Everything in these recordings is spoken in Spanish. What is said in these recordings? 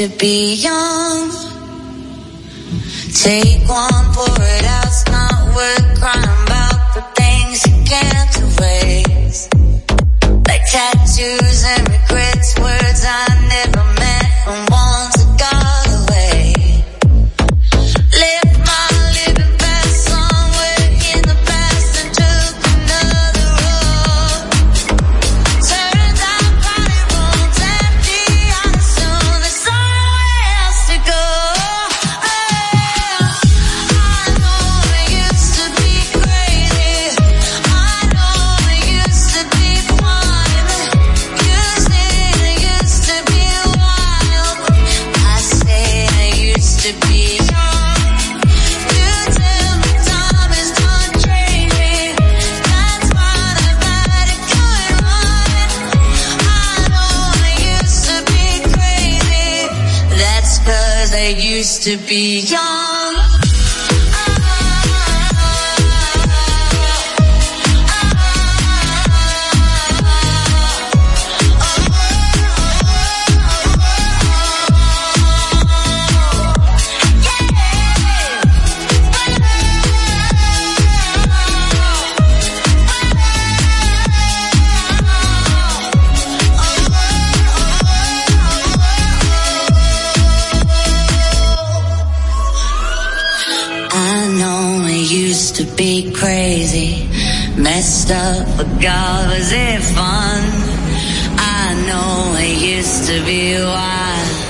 to be young. Take one. stuff, but God, was it fun? I know it used to be wild.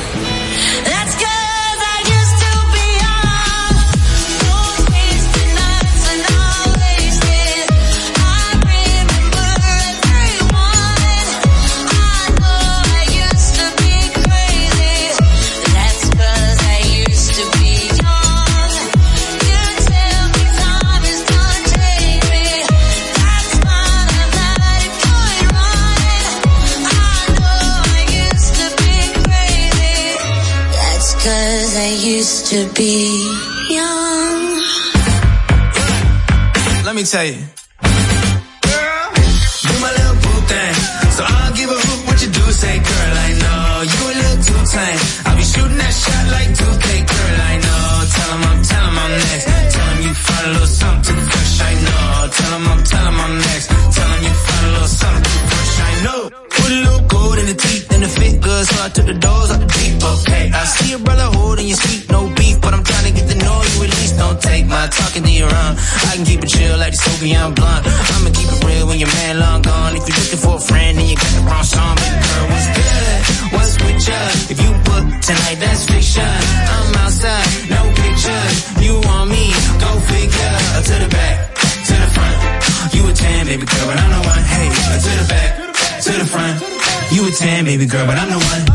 be young. Let me tell you. baby girl, but I'm the one.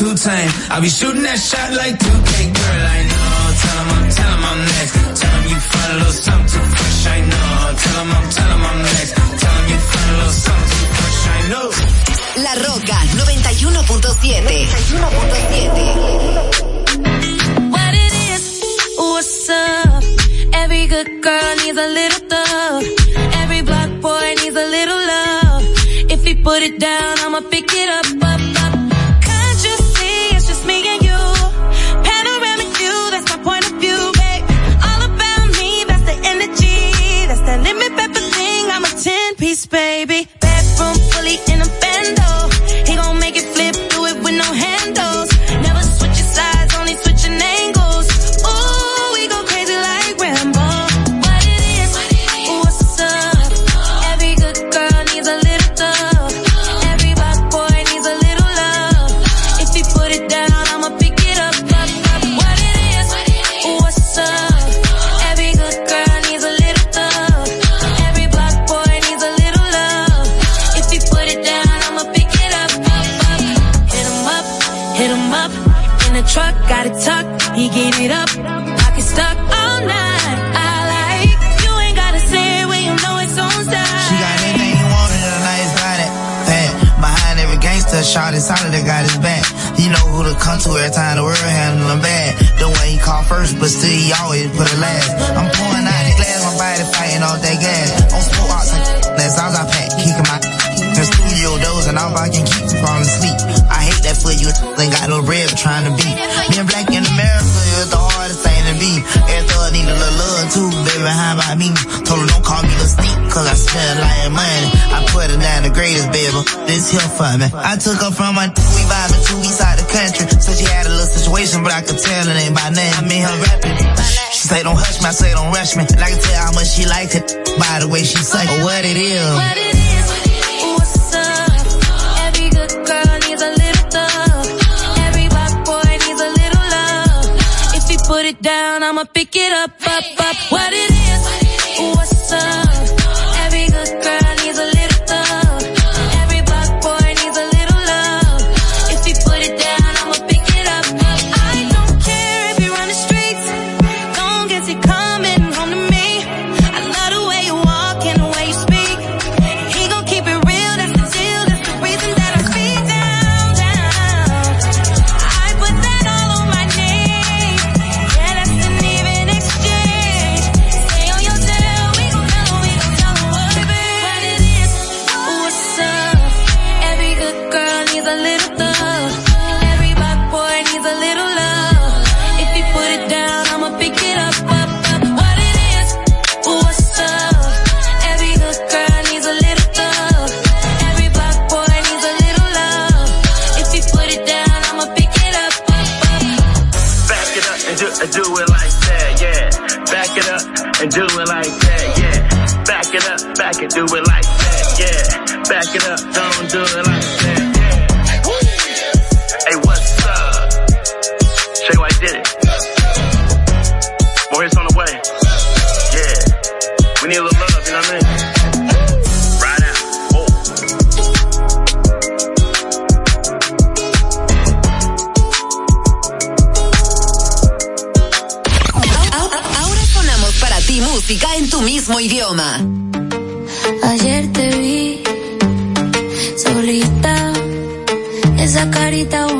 too tame. I be shooting that shot like 2K, girl, I know. Tell him I'm, tell him I'm next. Tell him you find a little something too fresh, I know. Tell him I'm, tell him I'm next. Tell him you find a little something too fresh, I know. La Roca 91.7 91.7 What it is, what's up? Every good girl needs a little thug. Every black boy needs a little love. If he put it down, I'ma pick it up every time the world handle him bad. The way he call first, but still he always put it last. I'm pouring out the glass, my body fighting off that gas. On smoke ox, that's all I pack, kicking my the studio doors and all I can keep from falling asleep. I hate that for you, ain't got no bread trying to beat. This here for me. I took her from my we vibing two weeks out the country. So she had a little situation, but I could tell it ain't by name. I mean her rapping. She say don't hush me, I say don't rush me. And I can tell how much she like it by the way she say what it is. What it is, what's up? Every good girl needs a little thug. Every black boy needs a little love. If he put it down, I'ma pick it up, up, up. What it is, back it, do it like that, yeah. Back it up, don't do it like that, yeah. Hey, what's up? Shay White did it. More hits on the way. Yeah. We need a little love, you know what I mean? Right out. Música en tu mismo idioma. Carita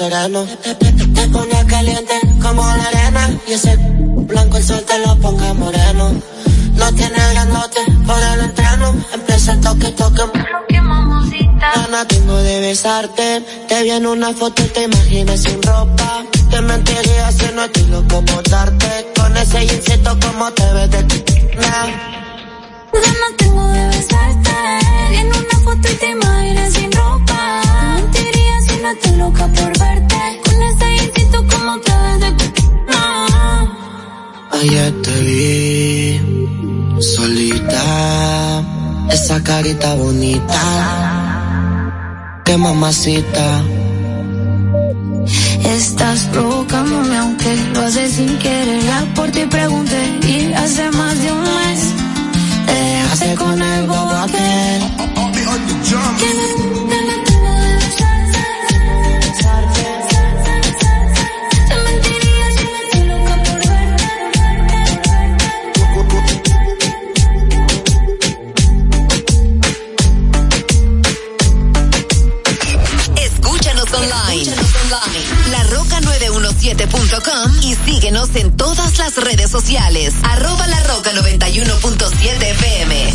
sereno. Te, pone caliente como la arena. Y ese blanco el sol te lo ponga moreno. No tiene grandote por el estreno. Empieza el toque, toque. Gana tengo de besarte. Te vi en una foto y te imaginas sin ropa. Carita bonita, qué mamacita. Estás provocándome aunque lo haces sin querer. Ya por ti pregunté y hace más de un mes te dejaste con el bobo aquel. En todas las redes sociales. Arroba la roca 91.7 FM.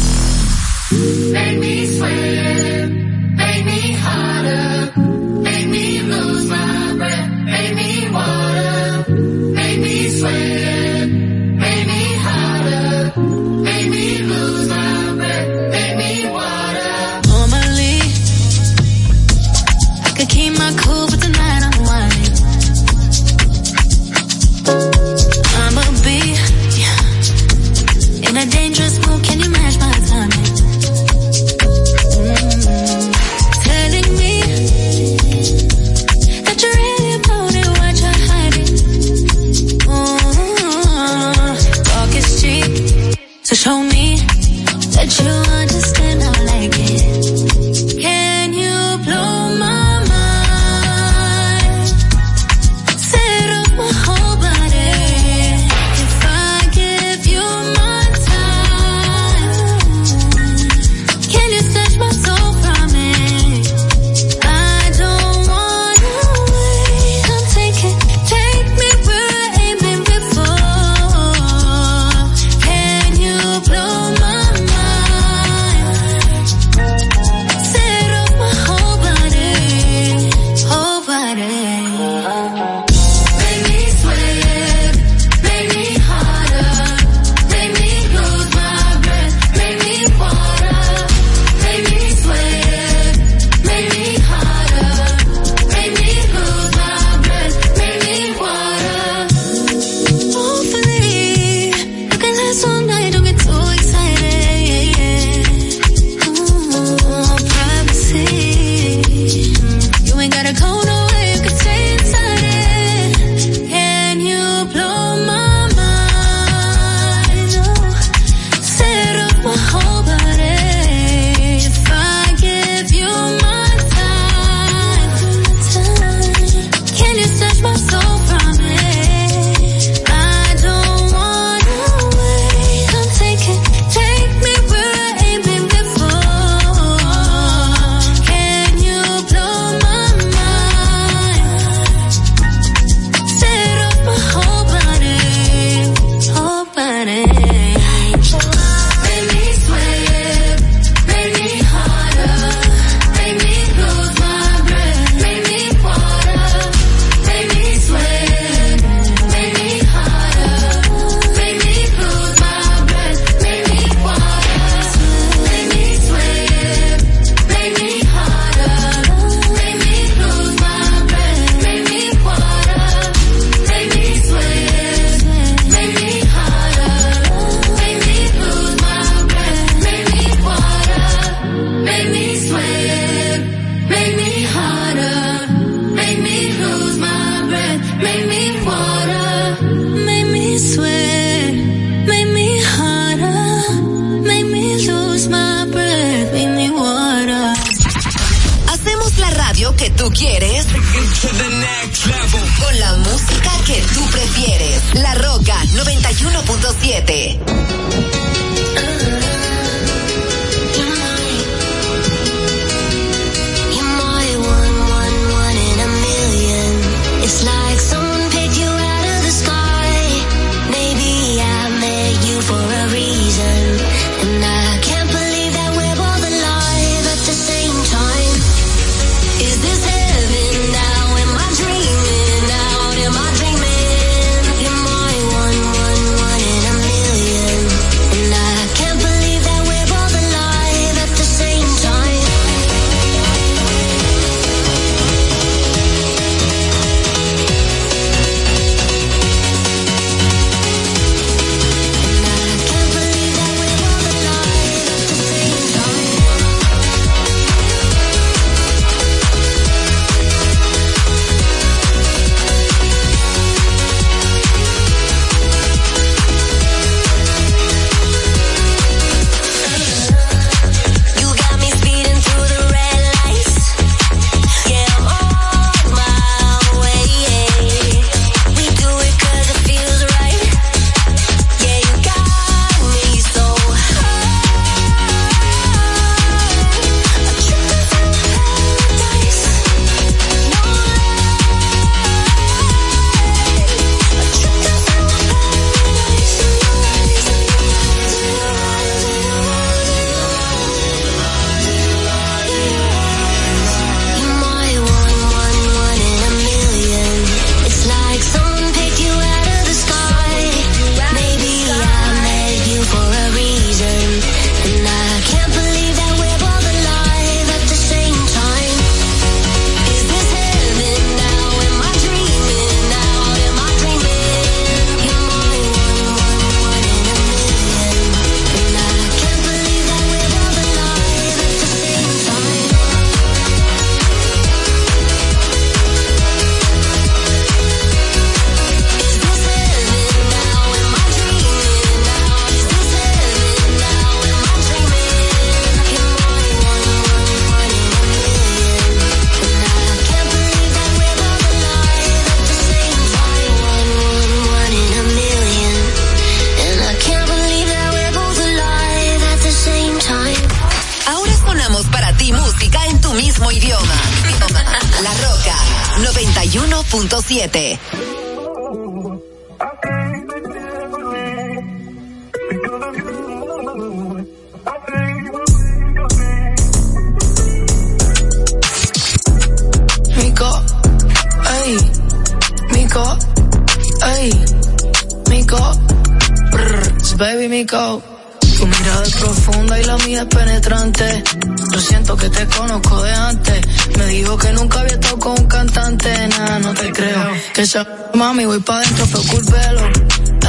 Esa mami voy pa' dentro, fue culpelo.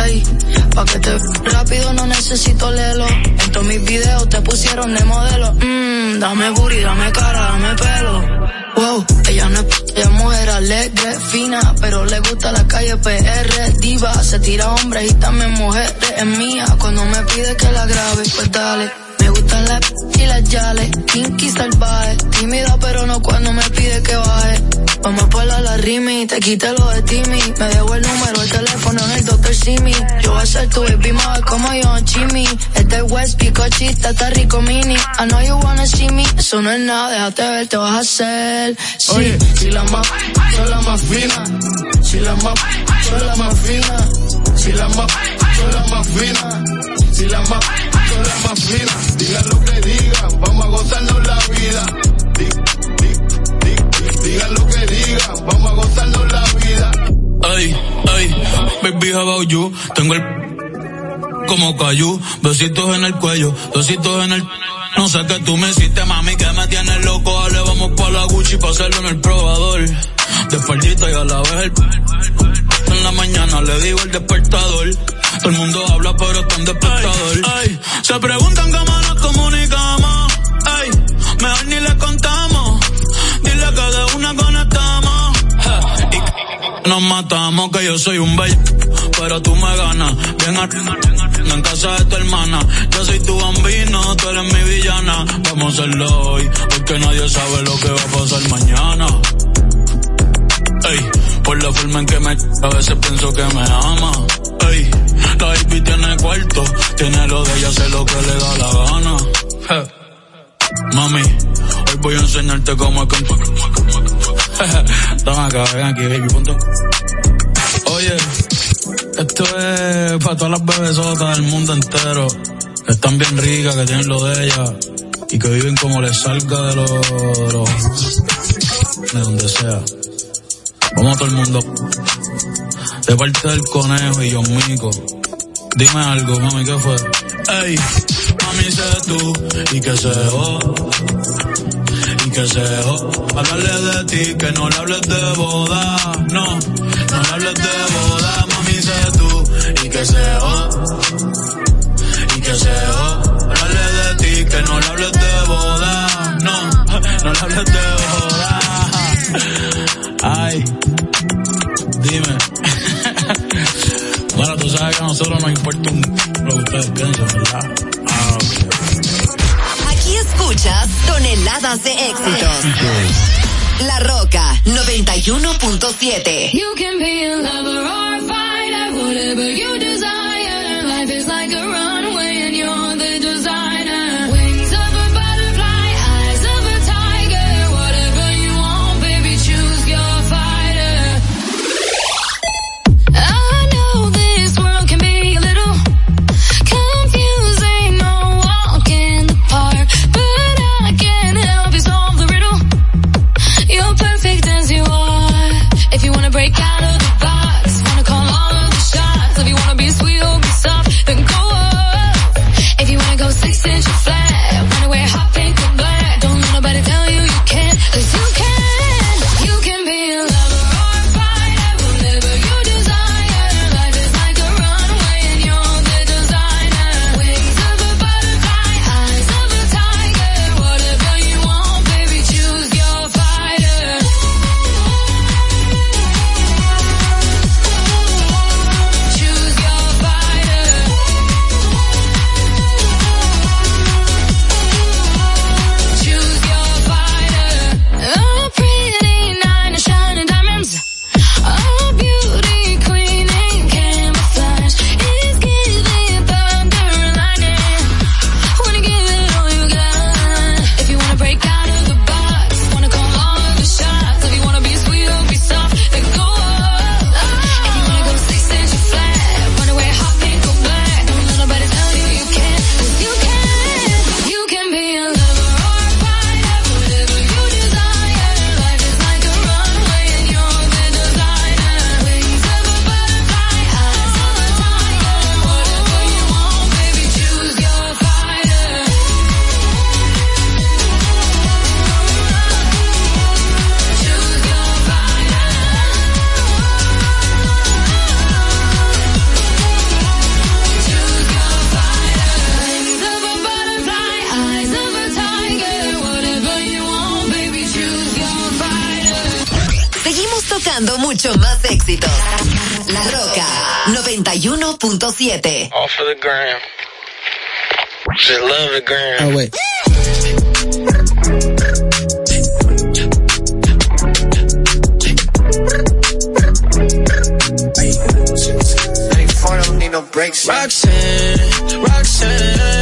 Ey, pa' que te rápido no necesito lelo. En todos mis videos te pusieron de modelo. Mmm, dame booty, dame cara, dame pelo. Wow, ella no es, ella es mujer alegre, fina, pero le gusta la calle PR, diva, se tira hombres y también mujeres, es mía, cuando me pide que la grabe, pues dale. Me gustan las las yales, kinky salvaje, tímida pero no cuando me pide que baje. Vamos a a la rimi, te quité lo de Timmy, me dejó el número, el teléfono en el Dr. Simi. Yo voy a ser tu baby mother como yo, Jimmy. Este West Picochita, está rico mini. I know you wanna see me, eso no es nada, déjate ver, te vas a hacer. Sí, Oye. si la más, son la más fina. Si la más, son la más fina. Si la más, son las más finas. Si la más, las más finas. Digan lo que digan, vamos a gozarnos la vida. Di- di- di- di- Digan lo que digan, vamos a gozarnos la vida. Ay, ay, baby, how about you? Tengo el como cayú, besitos en el cuello, besitos en el... No sé qué tú me hiciste, mami, que me tienes loco. Dale, vamos pa' la Gucci pa' hacerlo en el probador. De espaldita y a la vez el... La mañana le digo el despertador. Todo el mundo habla, pero está en despertador. Ay, se preguntan cómo nos comunicamos. Mejor ni le contamos. Dile que de una conectamos. Y nos matamos, que yo soy un bello. Pero tú me ganas. Bien a- en casa de tu hermana. Yo soy tu bambino, tú eres mi villana. Vamos a hacerlo hoy, porque nadie sabe lo que va a pasar mañana. Por la forma en que me a veces pienso que me ama. Ey, la baby tiene cuarto, tiene lo de ella, hace lo que le da la gana. Mami, hoy voy a enseñarte cómo es que... Toma acá, ven aquí, baby, punto. Oye, esto es para todas las bebesotas del mundo entero, que están bien ricas, que tienen lo de ellas, y que viven como les salga de los- de donde sea. Vamos a todo el mundo. De parte del conejo y yo mico. Dime algo, mami, ¿qué fue? Ey, mami, sé tú, y que se jo. Y que se jo. Hablarle de ti, que no le hables de boda. No, no le hables de boda, mami, sé tú, y que se jo. Y que se jo. Hablarle de ti, que no le hables de boda. No, no le hables de boda. Ay, dime. bueno, tú sabes que a nosotros nos importa un lo que ustedes piensan, ¿verdad? Ah, ok. Aquí escuchas toneladas de éxitos. La Roca 91.7. You can be a lover or a fighter, whatever you desire. Life is like a runway and you're the designer. Off of the gram. Just love the gram. Oh, wait. Hey, for no breaks. Roxanne, Roxanne.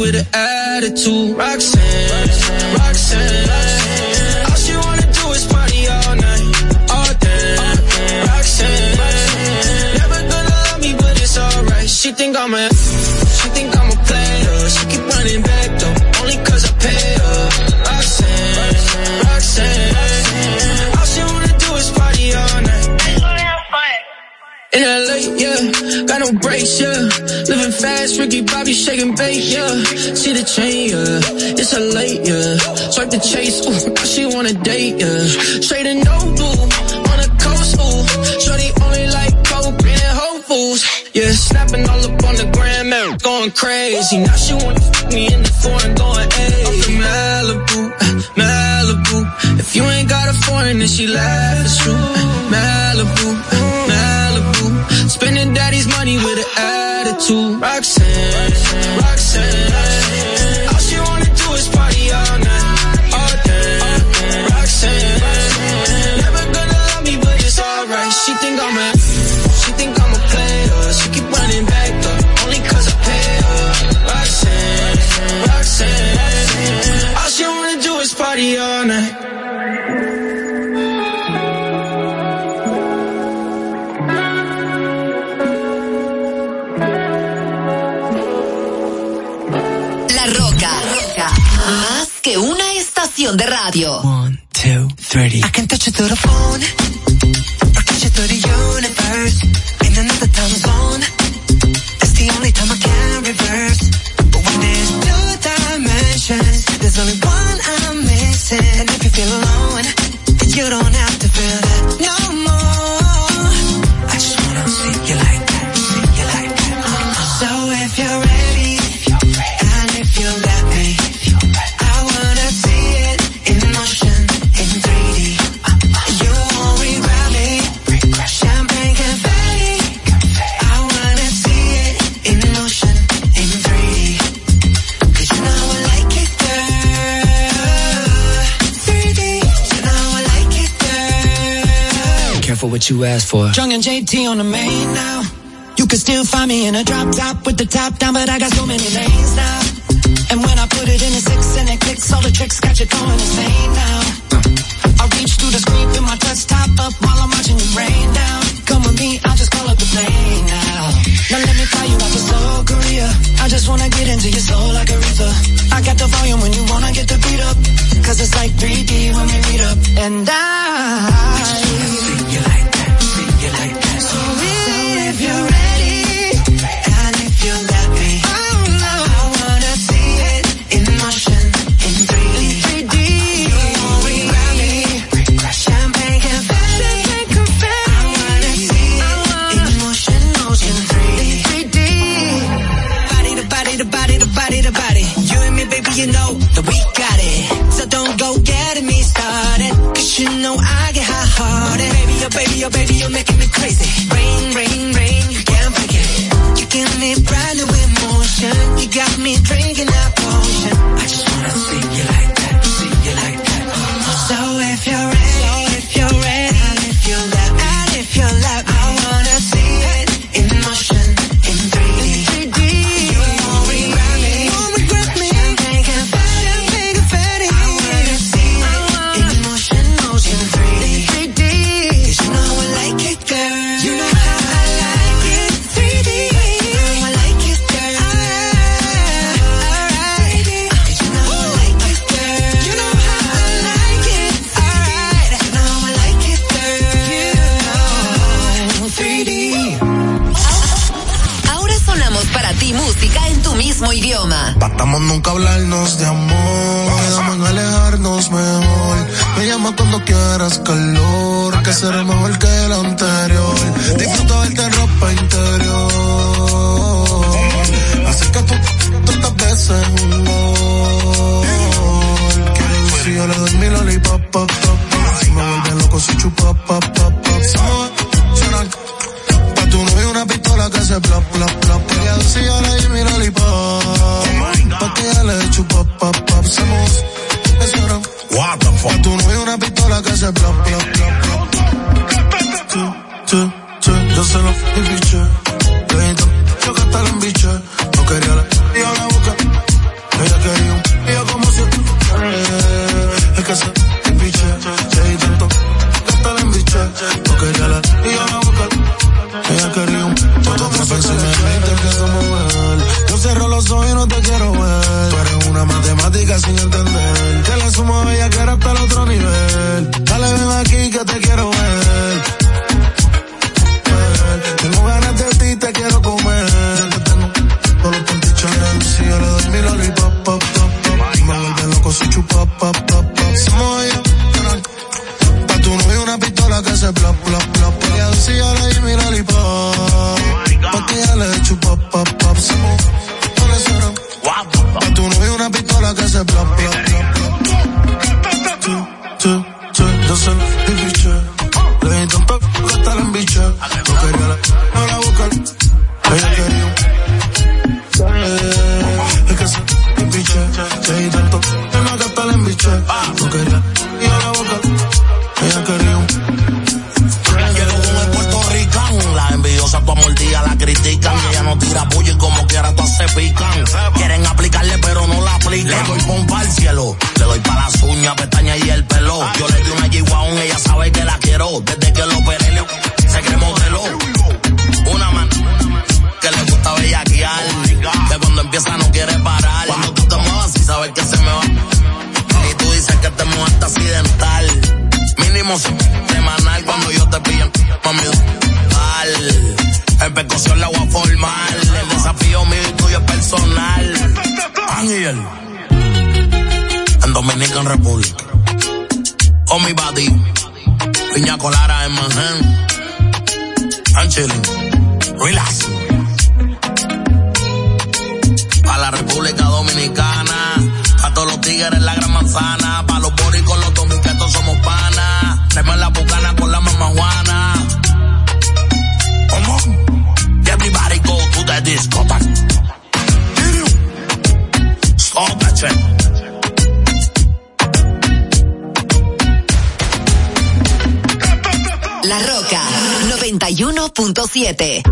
With an attitude. Roxanne, Roxanne. Fast, Ricky Bobby shaking bait, yeah. See the chain, yeah. It's a late, yeah. Swipe the chase, ooh, she wanna date, yeah. Straight and no blue, on the coast, ooh. Shorty only like coke and Whole Foods, yeah. Snapping all up on the gram, man, going crazy. Now she wanna fuck me in the foreign, going, hey. I'm from Malibu, Malibu. If you ain't got a foreign, then she laugh, it's true. Malibu, Malibu. Spending daddy's money with an to Roxanne. Estación de radio. two, three. I can touch you through the phone, Careful what you asked for. Jung and JT on the main now. You can still find me in a drop top with the top down, but I got so many lanes now. And when I put it in a six and it clicks, all the tricks got you going insane now. I reach through the screen, my touch top up while I'm watching you rain down. Come with me, I'll just call up the plane now. Now let me fly you out to Seoul, Korea. I just wanna get into your soul like a reaper. I got the volume when you wanna get the beat up. Cause it's like 3D when we meet up. And I. See you like that, see you like that. So if you're ready, Juramos nunca hablarnos de amor, quedamos en alejarnos mejor. Me llama cuando quieras calor, que será mejor que el anterior. Disfruta verte en ropa interior. Acércate tantas veces un gol. Si yo le doy mi lollipop, pop, pop. Si me vuelve loco, soy chupapap. 106.7.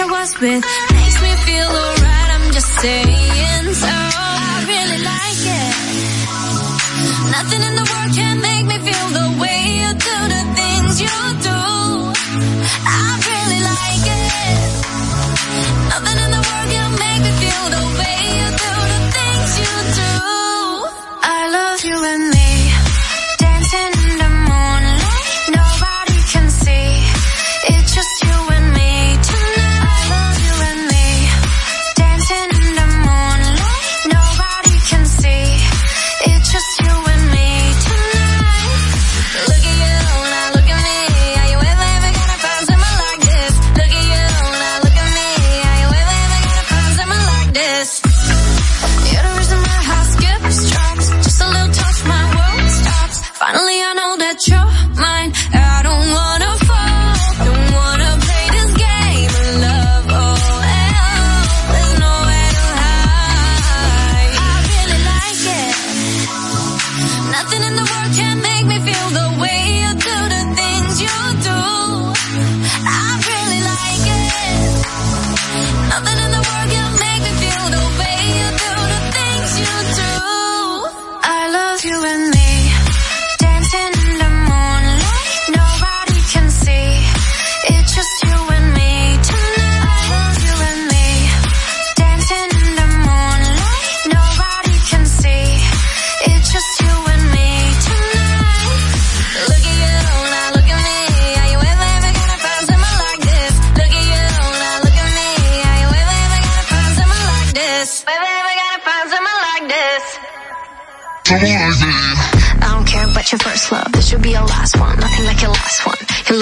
I was with makes me feel alright. I'm just saying so. I really like it. Nothing in the world can make me feel the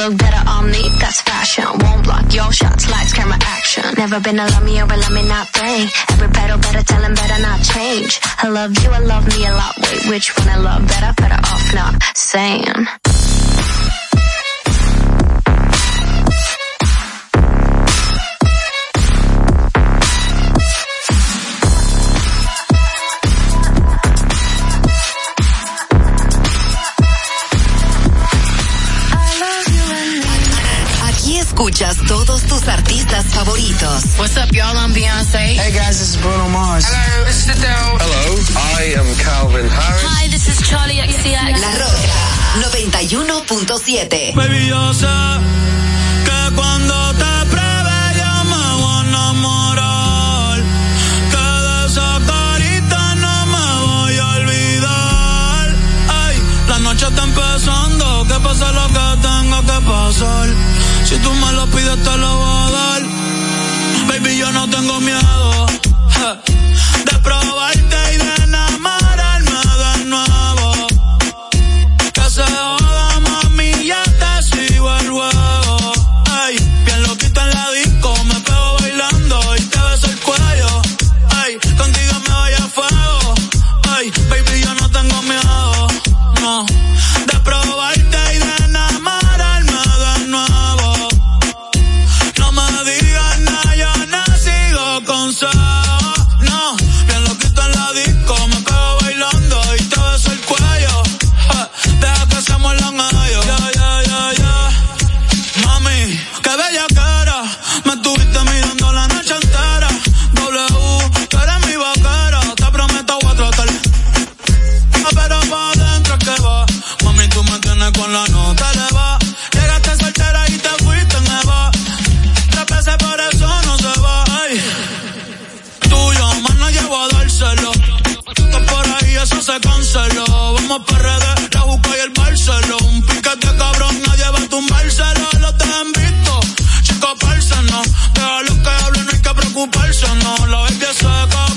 look better on me, that's fashion. Won't block your shots, lights, camera, action. Never been a love me or a love me not thing. Every pedal better tell him better not change. I love you, I love me a lot. Wait, which one I love better? Better off not saying. escuchas todos tus artistas favoritos. What's up, y'all? I'm Beyonce. Hey, guys, this is Bruno Mars. Hello, this is Adele. Hello, I am Calvin Harris. Hi, this is Charlie XCX. La Roca, 91.7. Baby, yo sé que cuando te pruebe me voy a enamorar. Que de esa carita no me voy a olvidar. Ay, la noche está empezando, que pasa lo que tenga que pasar. Si tú me lo pides, te lo voy a dar. Baby, yo no tengo miedo. eso se canceló. Vamos para redes, la busca y el Barceló. Un piquete cabrón, nadie va a tumbárselo. Los dejan visto, chicos, no. De los que hablan no hay que preocuparse, no. La bestia seca.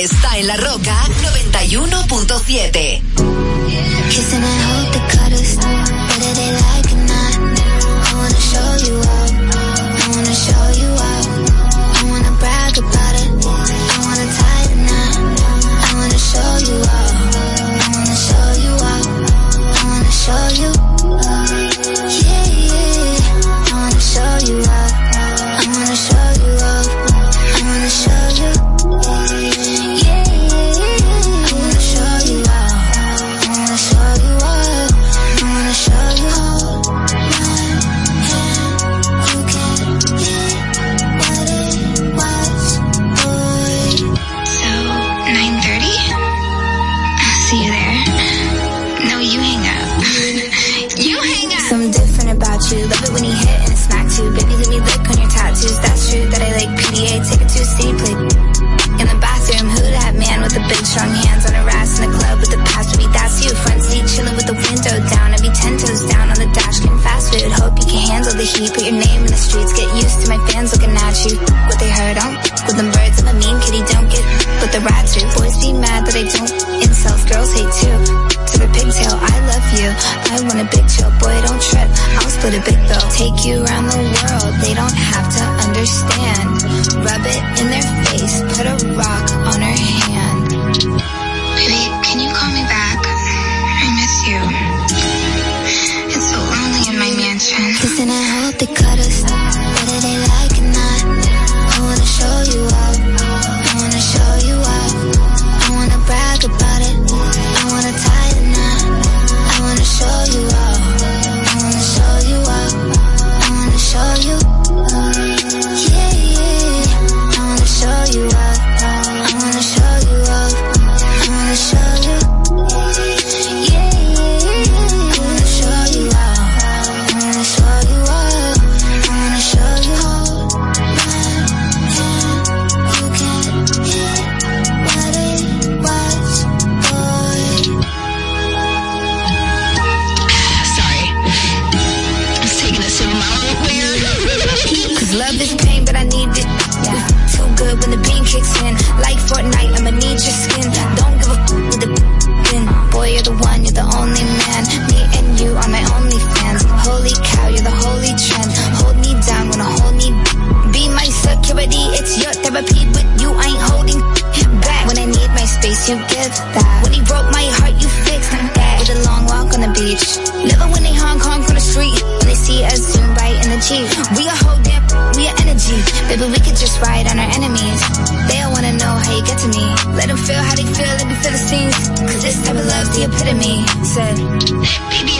está en la roca 91.7. feel how they feel, let me feel the scenes. Cause this type of love's the epitome. Said, baby,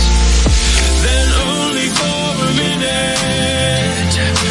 minute.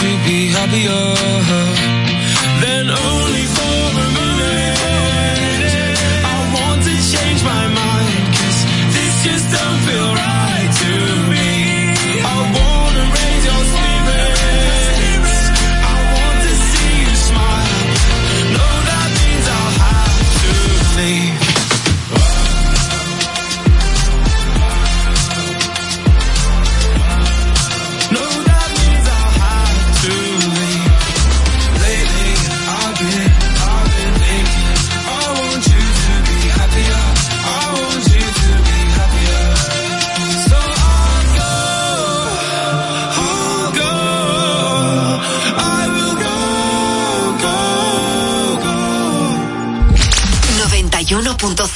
to be happier.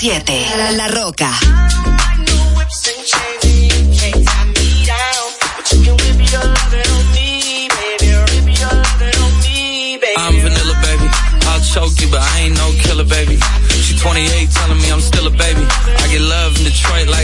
91.7. La, La Roca. I'm vanilla, baby. I'll choke you, but I ain't no killer, baby. She 28, telling me I'm still a baby. I get love in Detroit like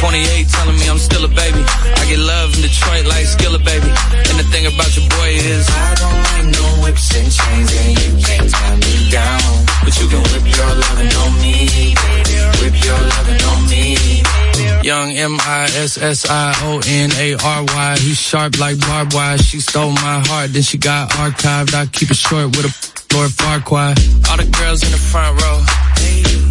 28, telling me I'm still a baby. I get love in Detroit like Skillet, baby. And the thing about your boy is I don't like no whips and chains, and you can't tie me down. But you can whip your lovin' on me, baby. Whip your lovin' on me. Young M I S S I O N A R Y. He's sharp like barbed wire. She stole my heart, then she got archived. I keep it short with a Lord Farquaad. All the girls in the front row.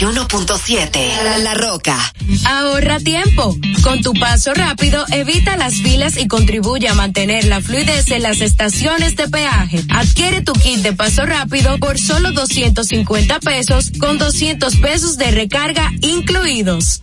91.7. La, La Roca. Ahorra tiempo. Con tu paso rápido, evita las filas y contribuye a mantener la fluidez en las estaciones de peaje. Adquiere tu kit de paso rápido por solo 250 pesos con 200 pesos de recarga incluidos.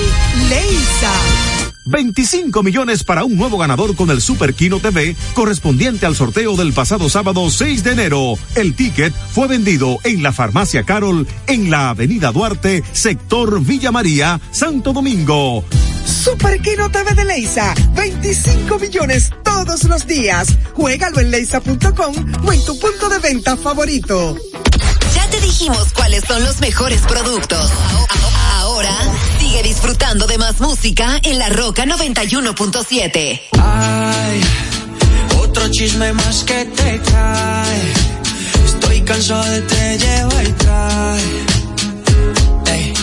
Leisa. 25 millones para un nuevo ganador con el Super Kino TV correspondiente al sorteo del pasado sábado 6 de enero. El ticket fue vendido en la farmacia Carol en la avenida Duarte, sector Villa María, Santo Domingo. Super Kino TV de Leisa. 25 millones todos los días. Juégalo en leisa.com o en tu punto de venta favorito. Te dijimos cuáles son los mejores productos. Ahora sigue disfrutando de más música en La Roca 91.7. Ay, otro chisme más que te cae. Estoy cansado de te lleva y trae. Ey.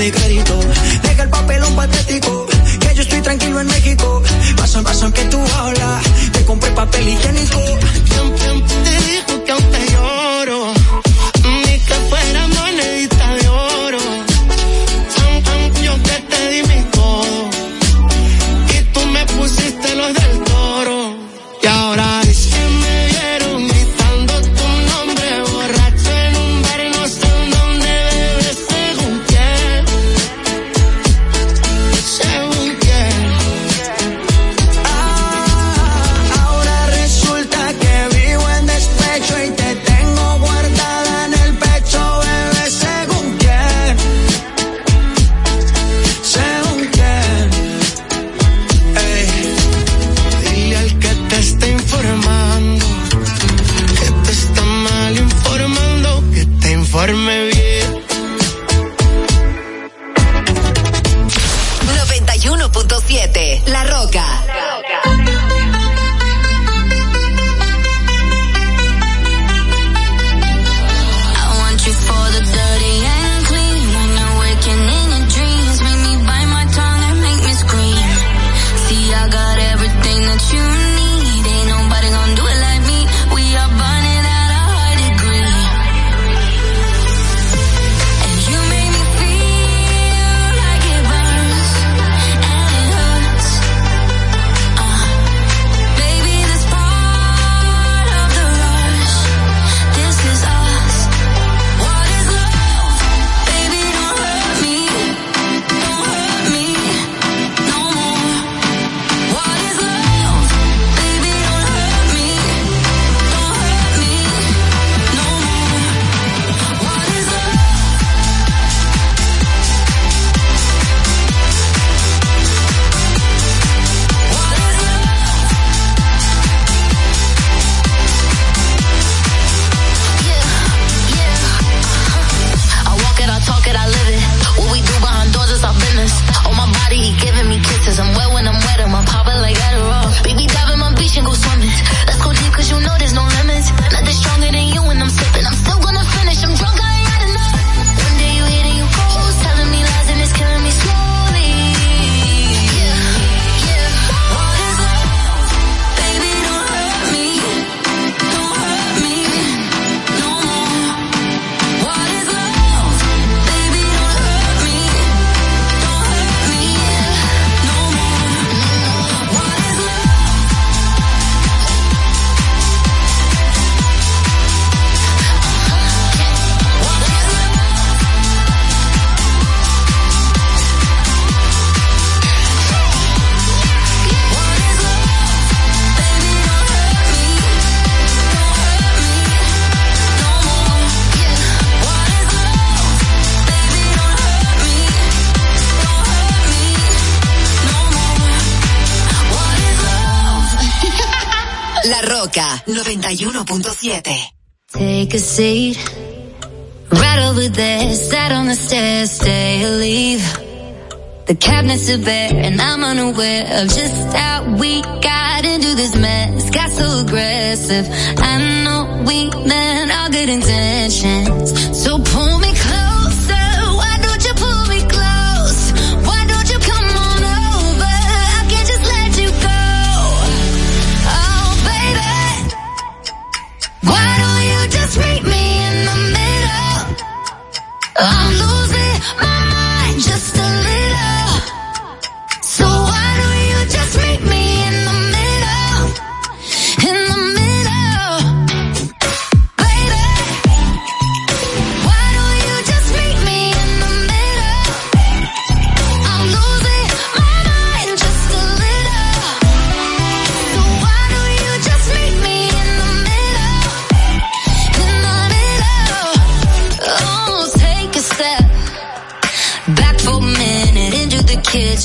de crédito. Deja el papelón patético, que yo estoy tranquilo en México. Pasan, pasan que tú hablas, te compré papel higiénico. 91.7. Take a seat. Right over there, sat on the stairs, stay or leave. The cabinets are bare and I'm unaware of just how we got into this mess. Got so aggressive. I know we meant all good intentions. So pull me close. I'm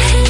Hey.